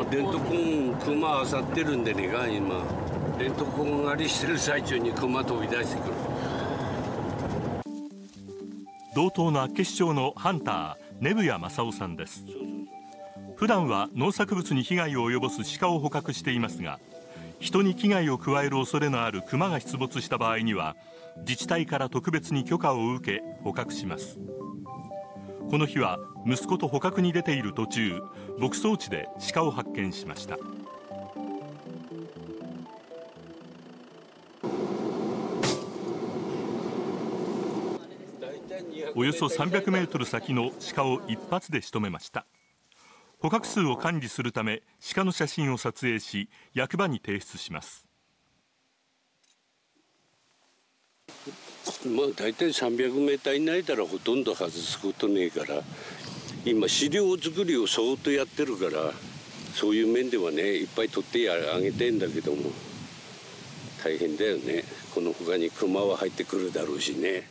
あレントコン熊あさってるんでねが今。レントコン狩りしてる最中に熊飛び出してくる。道東の厚岸町のハンター根部谷正夫さんです。普段は農作物に被害を及ぼす鹿を捕獲していますが人に危害を加える恐れのある熊が出没した場合には自治体から特別に許可を受け捕獲します。この日は息子と捕獲に出ている途中牧草地で鹿を発見しました。およそ300メートル先の鹿を一発で仕留めました。捕獲数を管理するため鹿の写真を撮影し役場に提出します。まあ大体300メーター以内ならほとんど外すことねえから今飼料作りを相当やってるからそういう面ではねいっぱい取ってあげてんだけども大変だよね。この他に熊は入ってくるだろうしね。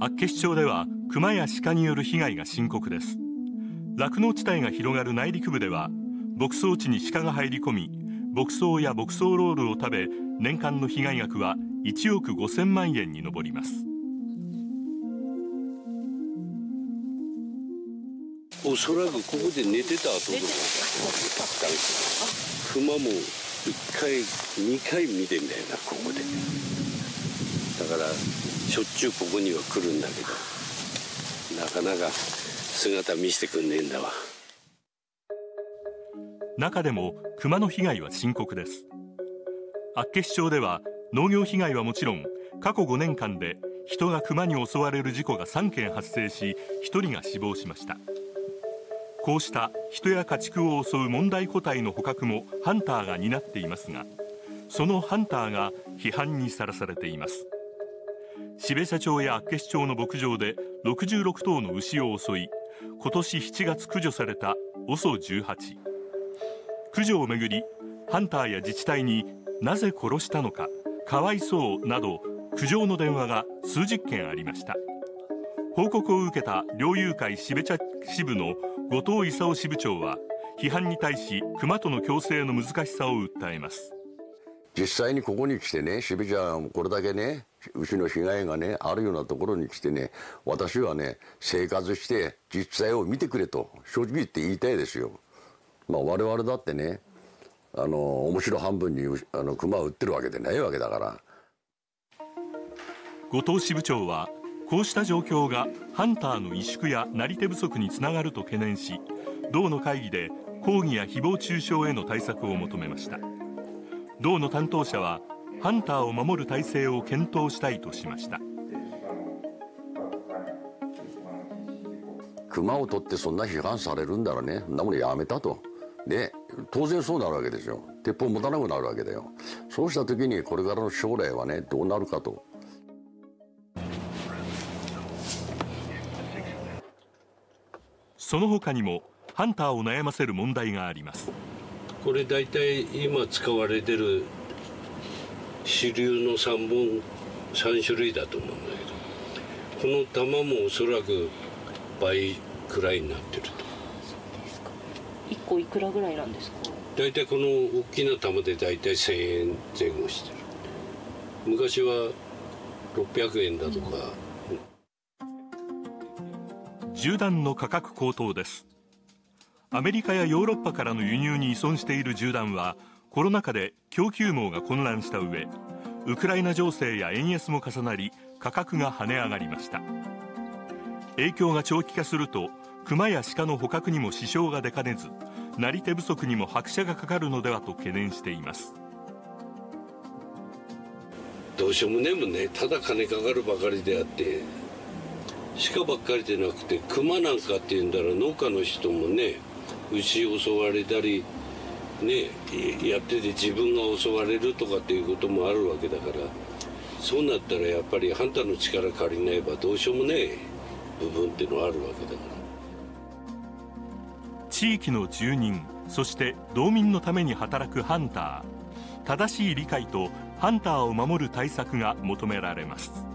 厚岸町では熊や鹿による被害が深刻です。酪農地帯が広がる内陸部では牧草地に鹿が入り込み牧草や牧草ロールを食べ年間の被害額は1億5000万円に上ります。おそらくここで寝てた後だ熊も1回2回見てんだよなここで。だからしょっちゅうここには来るんだけどなかなか姿見せてくんねえんだわ。中でも熊の被害は深刻です。厚岸町では農業被害はもちろん過去5年間で人が熊に襲われる事故が3件発生し1人が死亡しました。こうした人や家畜を襲う問題個体の捕獲もハンターが担っていますがそのハンターが批判にさらされています。標茶町や厚岸町の牧場で66頭の牛を襲い今年7月駆除された OSO18 駆除をめぐりハンターや自治体になぜ殺したのか。かわいそうなど苦情の電話が数十件ありました報告を受けた猟友会標茶支部の後藤勲支部長は批判に対し熊との共生の難しさを訴えます実際にここに来てね渋谷はこれだけね牛の被害がねあるようなところに来てね私はね生活して実際を見てくれと正直言って言いたいですよ。まあ、我々だってねあの面白半分にあの熊を売ってるわけでないわけだから。後藤支部長はこうした状況がハンターの萎縮やなり手不足につながると懸念し道の会議で抗議や誹謗中傷への対策を求めました。道の担当者はハンターを守る体制を検討したいとしました。熊を取ってそんな批判されるんだらねそんなものやめたと。で当然そうなるわけですよ。鉄砲持たなくなるわけだよ。そうした時にこれからの将来はねどうなるかと。その他にもハンターを悩ませる問題があります。これ大体今使われてる主流の3本3種類だと思うんだけどこの玉もおそらく倍くらいになってると1個いくらぐらいなんですか？大体この大きな玉で大体1000円前後してる。昔は600円だとか、うん、銃弾の価格高騰です。アメリカやヨーロッパからの輸入に依存している銃弾はコロナ禍で供給網が混乱した上ウクライナ情勢や円安も重なり価格が跳ね上がりました。影響が長期化すると熊や鹿の捕獲にも支障が出かねずなり手不足にも拍車がかかるのではと懸念しています。どうしようもねもんね。ただ金かかるばかりであって鹿ばっかりでなくて熊なんかっていうんだら農家の人もね牛襲われたりねやってて自分が襲われるとかっていうこともあるわけだからそうなったらやっぱりハンターの力借りないばどうしようもねえ部分っていうのはあるわけだから。地域の住人そして道民のために働くハンター。正しい理解とハンターを守る対策が求められます。